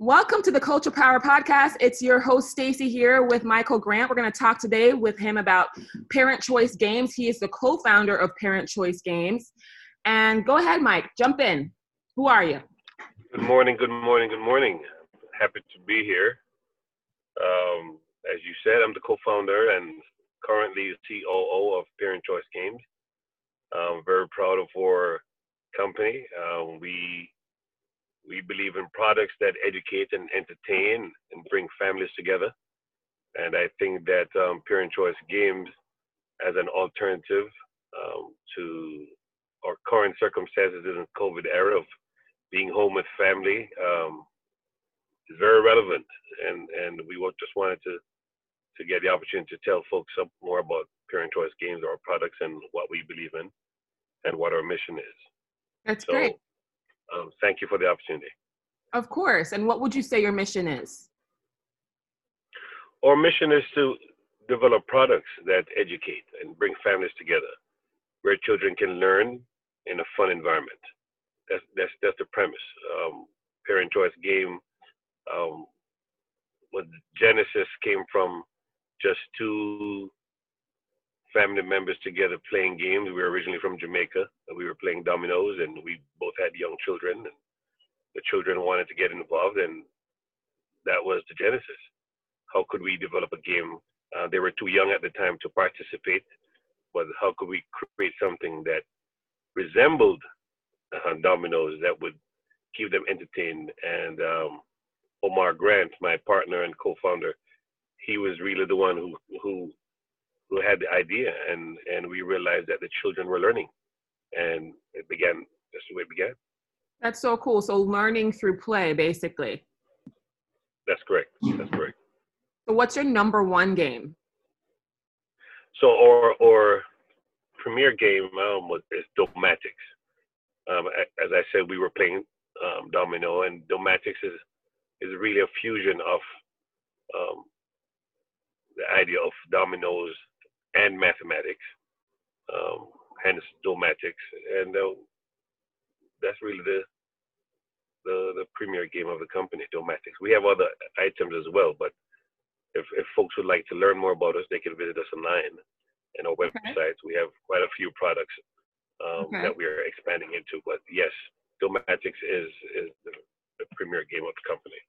Welcome to the Culture Power Podcast. It's your host Stacy here with Michael Grant. We're going to talk today with him about Parent Choice Games. He is the co-founder of Parent Choice Games. And go ahead, Mike, jump in. Who are you? Good morning, good morning, good morning. Happy to be here. Um, as you said, I'm the co-founder and currently COO of Parent Choice Games. I'm very proud of our company. Um, we we believe in products that educate and entertain and bring families together. And I think that um, Parent Choice Games, as an alternative um, to our current circumstances in the COVID era of being home with family, um, is very relevant. And and we just wanted to to get the opportunity to tell folks more about Parent Choice Games, our products, and what we believe in, and what our mission is. That's so, great um, thank you for the opportunity. Of course. And what would you say your mission is? Our mission is to develop products that educate and bring families together, where children can learn in a fun environment. That's that's that's the premise. Um, Parent Choice Game, um, what Genesis came from just two family members together playing games. We were originally from Jamaica. We were playing dominoes, and we had young children. And the children wanted to get involved, and that was the genesis. How could we develop a game? Uh, they were too young at the time to participate, but how could we create something that resembled uh, dominoes that would keep them entertained? And um, Omar Grant, my partner and co-founder, he was really the one who who who had the idea, and and we realized that the children were learning, and it began. That's the way it began. That's so cool. So learning through play, basically. That's correct. That's correct. So what's your number one game? So or or premier game um, was is Domatics. Um, as I said, we were playing um, domino, and Domatics is is really a fusion of um, the idea of dominoes and mathematics, um, hence domatics, and uh, that's really the, the the premier game of the company, domatics. We have other items as well, but if if folks would like to learn more about us, they can visit us online and our websites. Okay. We have quite a few products um, okay. that we are expanding into. But yes, domatics is is the, the premier game of the company.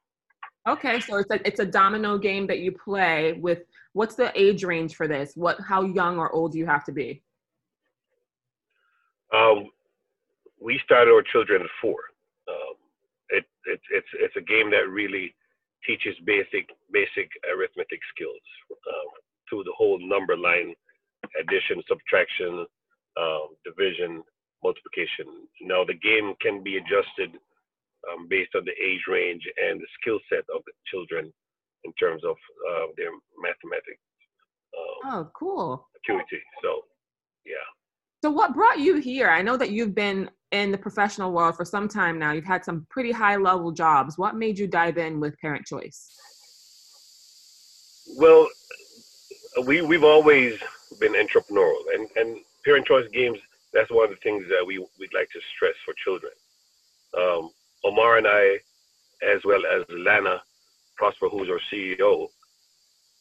Okay, so it's a it's a domino game that you play with. What's the age range for this? What how young or old do you have to be? Um, we started our children at four. Um, it, it it's it's a game that really teaches basic basic arithmetic skills um, through the whole number line, addition, subtraction, um, division, multiplication. Now the game can be adjusted um, based on the age range and the skill set of the children in terms of uh, their mathematics. Um, oh, cool. Acuity. So, yeah. So, what brought you here? I know that you've been in the professional world for some time now. You've had some pretty high level jobs. What made you dive in with Parent Choice? Well, we we've always been entrepreneurial, and and Parent Choice Games. That's one of the things that we we'd like to stress for children. Um, Omar and I, as well as Lana Prosper, who's our CEO,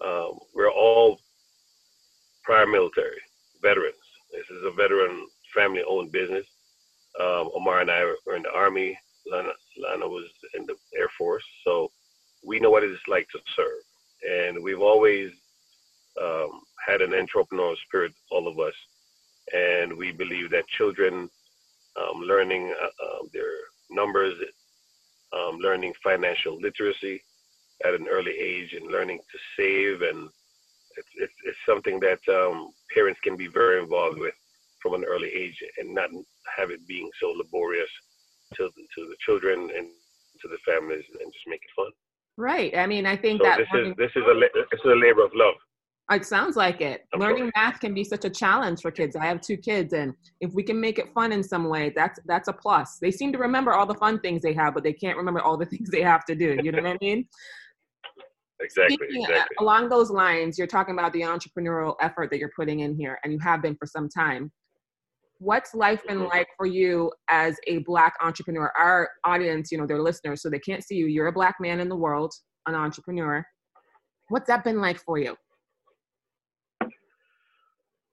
um, we're all prior military veterans. This is a veteran family owned business. Um, Omar and I were in the Army. Lana, Lana was in the Air Force. So we know what it is like to serve. And we've always um, had an entrepreneurial spirit, all of us. And we believe that children um, learning uh, uh, their numbers, um, learning financial literacy at an early age, and learning to save. And it's, it's, it's something that um, parents can be very involved with from an early age and not have it being so laborious to, to the children and to the families and just make it fun. Right. I mean, I think so that this is this is a this is a labor of love. It sounds like it. I'm Learning sorry. math can be such a challenge for kids. I have two kids, and if we can make it fun in some way, that's that's a plus. They seem to remember all the fun things they have, but they can't remember all the things they have to do. You know what I mean? Exactly, Speaking uh, exactly. Along those lines, you're talking about the entrepreneurial effort that you're putting in here, and you have been for some time. What's life been like for you as a black entrepreneur? Our audience you know they're listeners so they can't see you. You're a black man in the world an entrepreneur. What's that been like for you?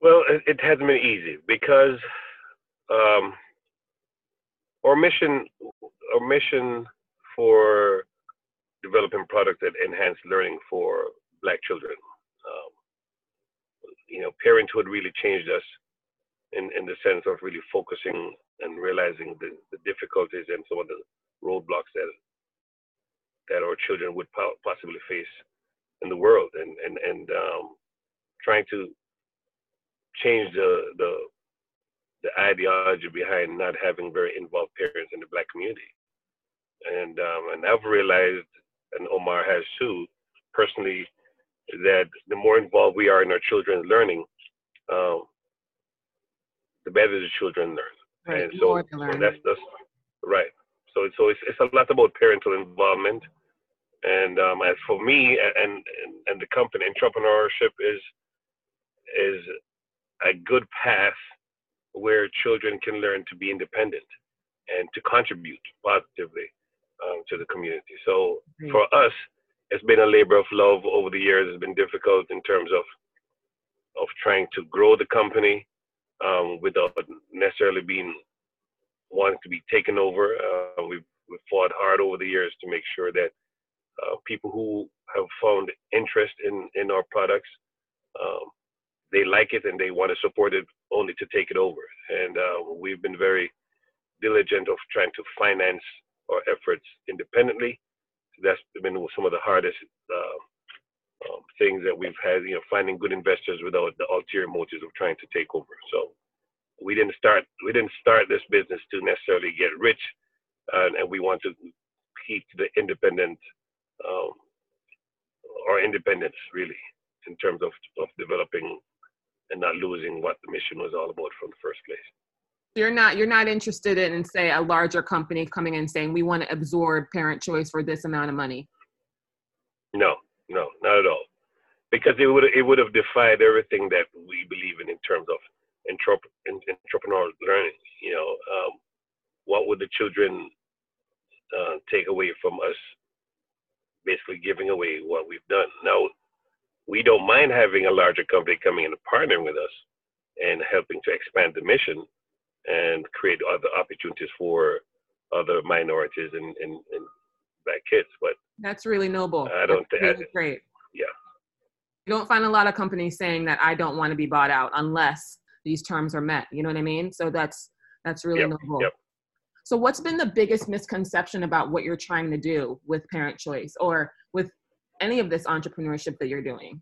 Well it, it hasn't been easy because um, our mission our mission for developing products that enhance learning for black children um, you know parenthood really changed us in, in the sense of really focusing and realizing the, the difficulties and some of the roadblocks that that our children would possibly face in the world and and and um, trying to change the the the ideology behind not having very involved parents in the black community. And um, and I've realized and Omar has too personally that the more involved we are in our children's learning um, the better the children learn. Right. And so, so that's that's right. So so it's it's a lot about parental involvement. And um, as for me and, and and the company, entrepreneurship is is a good path where children can learn to be independent and to contribute positively um, to the community. So mm-hmm. for us, it's been a labor of love over the years. It's been difficult in terms of of trying to grow the company um, without necessarily being wanting to be taken over. Uh, we've, we've, fought hard over the years to make sure that uh, people who have found interest in, in our products, um, they like it and they want to support it only to take it over. And uh, we've been very diligent of trying to finance our efforts independently. That's been some of the hardest uh, things that we've had, you know, finding good investors without the ulterior motives of trying to take over. So we didn't start we didn't start this business to necessarily get rich, uh, and we want to keep the independent um, or independence really in terms of of developing and not losing what the mission was all about from the first place. You're not you're not interested in say a larger company coming in saying we want to absorb parent choice for this amount of money. No, no, not at all. Because it would it would have defied everything that we believe in in terms of entrep- entrepreneurial learning. You know, um, what would the children uh, take away from us? Basically, giving away what we've done. Now, we don't mind having a larger company coming in and partnering with us and helping to expand the mission and create other opportunities for other minorities and, and, and black kids. But that's really noble. I don't think really great. You don't find a lot of companies saying that I don't want to be bought out unless these terms are met. You know what I mean? So that's that's really yep. noble. Yep. So what's been the biggest misconception about what you're trying to do with parent choice or with any of this entrepreneurship that you're doing?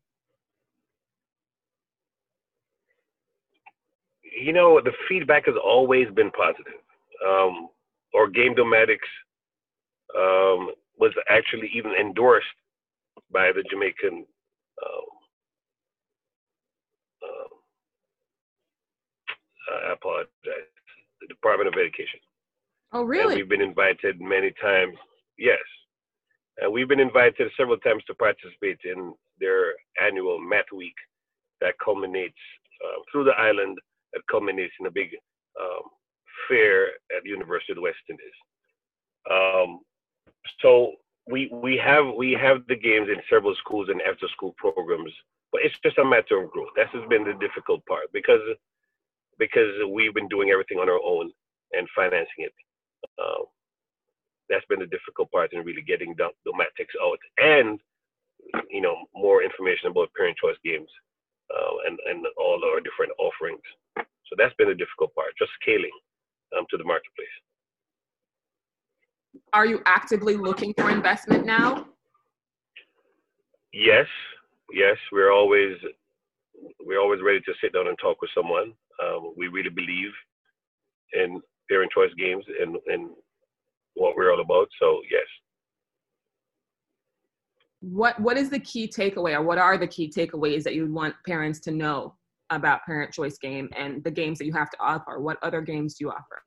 You know, the feedback has always been positive. Um, or Game Domatics um, was actually even endorsed by the Jamaican um, um, I apologize, the Department of Education. Oh, really? And we've been invited many times. Yes, and we've been invited several times to participate in their annual Math Week that culminates uh, through the island. That culminates in a big um, fair at the University of the West Indies. Um, so we we have we have the games in several schools and after school programs, but it's just a matter of growth. That has been the difficult part because because we've been doing everything on our own and financing it. Um, that's been the difficult part in really getting the domatics out and you know more information about parent choice games uh, and and all our different offerings. So that's been the difficult part, just scaling um, to the marketplace are you actively looking for investment now? Yes, yes, we're always we're always ready to sit down and talk with someone. Um, we really believe in parent choice games and, and what we're all about. So yes. What what is the key takeaway, or what are the key takeaways that you want parents to know about parent choice game and the games that you have to offer? What other games do you offer?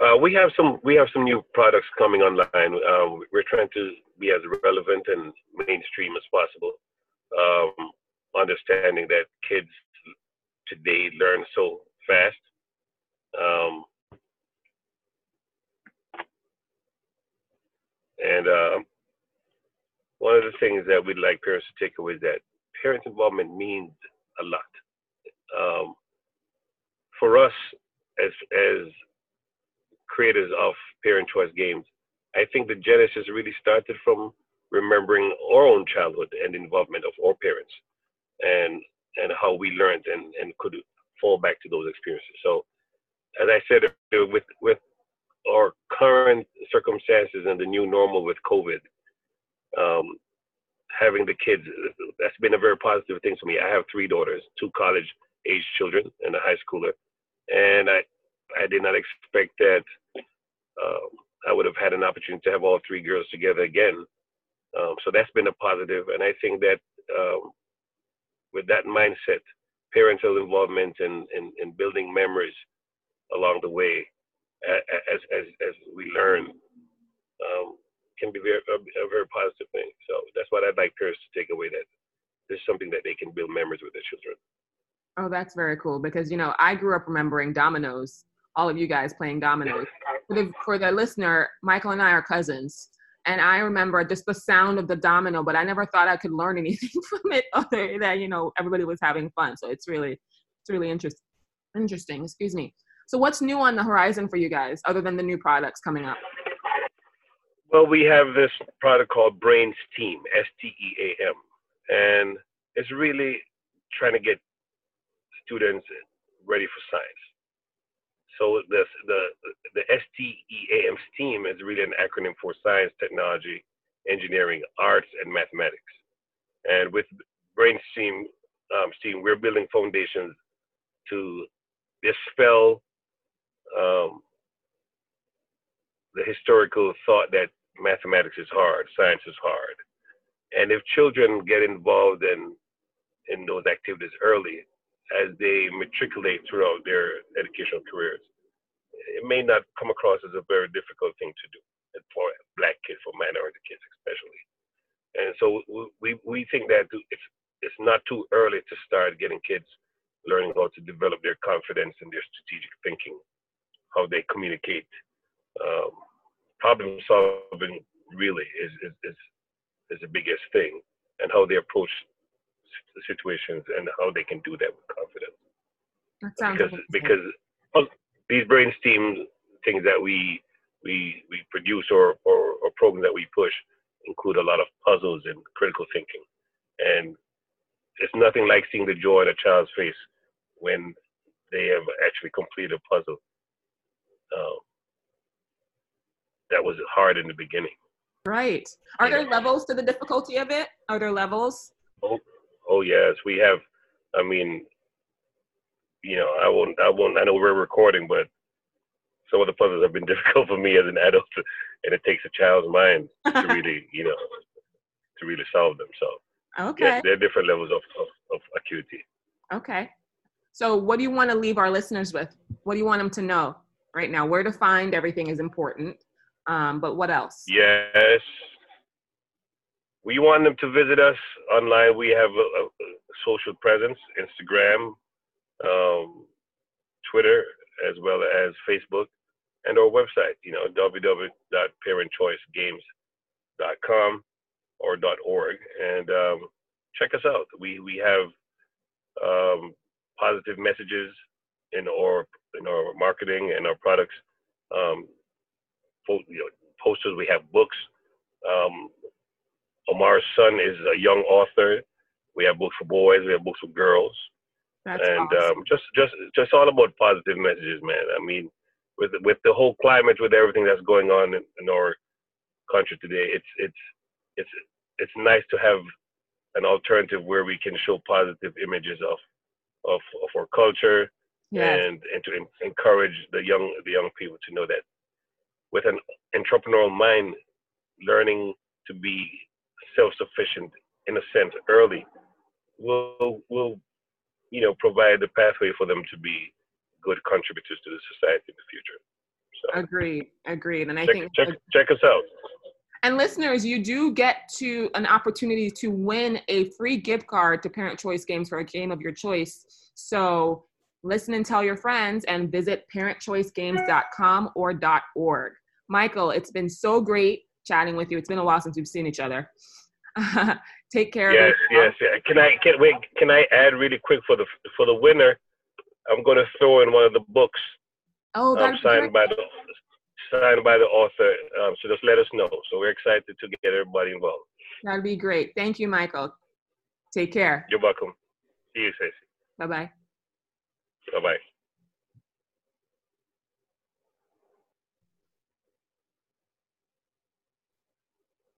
Uh, we have some we have some new products coming online. Um, we're trying to be as relevant and mainstream as possible. Um, understanding that kids today learn so fast. Um, and uh, one of the things that we'd like parents to take away is that parent involvement means a lot. Um, for us, as as creators of parent choice games, I think the genesis really started from remembering our own childhood and involvement of our parents, and and how we learned and, and could fall back to those experiences. So, as I said, with with our current circumstances and the new normal with COVID, um, having the kids, that's been a very positive thing for me. I have three daughters, two college age children and a high schooler. And I, I did not expect that um, I would have had an opportunity to have all three girls together again. Um, so that's been a. And I think that um, with that mindset, parental involvement and in, in, in, building memories along the way as, as, as we learn um, can be very, a, a, very positive thing. So that's what I'd like parents to take away that this is something that they can build memories with their children. Oh, that's very cool because, you know, I grew up remembering dominoes, all of you guys playing dominoes. For the, for the listener, Michael and I are cousins. And I remember just the sound of the domino, but I never thought I could learn anything from it other than, you know, everybody was having fun. So it's really, it's really interesting. Interesting, excuse me. So what's new on the horizon for you guys other than the new products coming up? Well, we have this product called Brain Steam, S T E A M, and it's really trying to get students ready for science. So the the the STEAM STEAM is really an acronym for science, technology, engineering, arts, and mathematics. And with Brain Steam, um, Steam, we're building foundations to dispel um, the historical thought that mathematics is hard, science is hard. And if children get involved in in those activities early, as they matriculate throughout their educational careers, it may not come across as a very difficult thing to do for black kids, for minority kids especially. And so we we think that it's it's not too early to start getting kids learning how to develop their confidence and their strategic thinking, how they communicate, um, problem solving really is, is, is, is the biggest thing and how they approach situations and how they can do that with confidence. That sounds because because these brain steam things that we we we produce or, or, or programs that we push include a lot of puzzles and critical thinking. And it's nothing like seeing the joy in a child's face when they have actually completed a puzzle. Um, that was hard in the beginning. Right. Are there levels to the difficulty of it? Are there levels? Oh, oh yes, we have. I mean, you know, I won't. I won't. I know we're recording, but some of the puzzles have been difficult for me as an adult, and it takes a child's mind to really, you know, to really solve them. So, okay, yes, there are different levels of, of, of acuity. Okay. So, what do you want to leave our listeners with? What do you want them to know right now? Where to find everything is important. Um, but what else? Yes. We want them to visit us online. We have a, a social presence, Instagram, um, Twitter, as well as Facebook, and our website, you know, www.parentchoicegames.com or .org, and um, check us out. We we have um, positive messages in our in our marketing and our products. Um, posters. We have books. Um, Omar's son is a young author. We have books for boys. We have books for girls. That's and awesome. um, just just just all about positive messages, man. I mean, with with the whole climate, with everything that's going on in, in our country today, it's it's it's it's nice to have an alternative where we can show positive images of of, of our culture yes. and and to encourage the young the young people to know that with an entrepreneurial mind, learning to be self-sufficient in a sense early will will you know provide the pathway for them to be good contributors to the society in the future. So agreed, agreed, and I check, think check check us out. And listeners, you do get to an opportunity to win a free gift card to Parent Choice Games for a game of your choice. So listen and tell your friends and visit parentchoicegames.com or .org. Michael, it's been so great chatting with you. It's been a while since we've seen each other. Take care. Yes, yes, yeah. Can I can wait? Can I add really quick for the for the winner? I'm going to throw in one of the books. Oh, um, signed by the signed by the author. Um, so just let us know. So we're excited to get everybody involved. That'd be great. Thank you, Michael. Take care. You're welcome. See you, Stacey. Bye bye. Bye bye.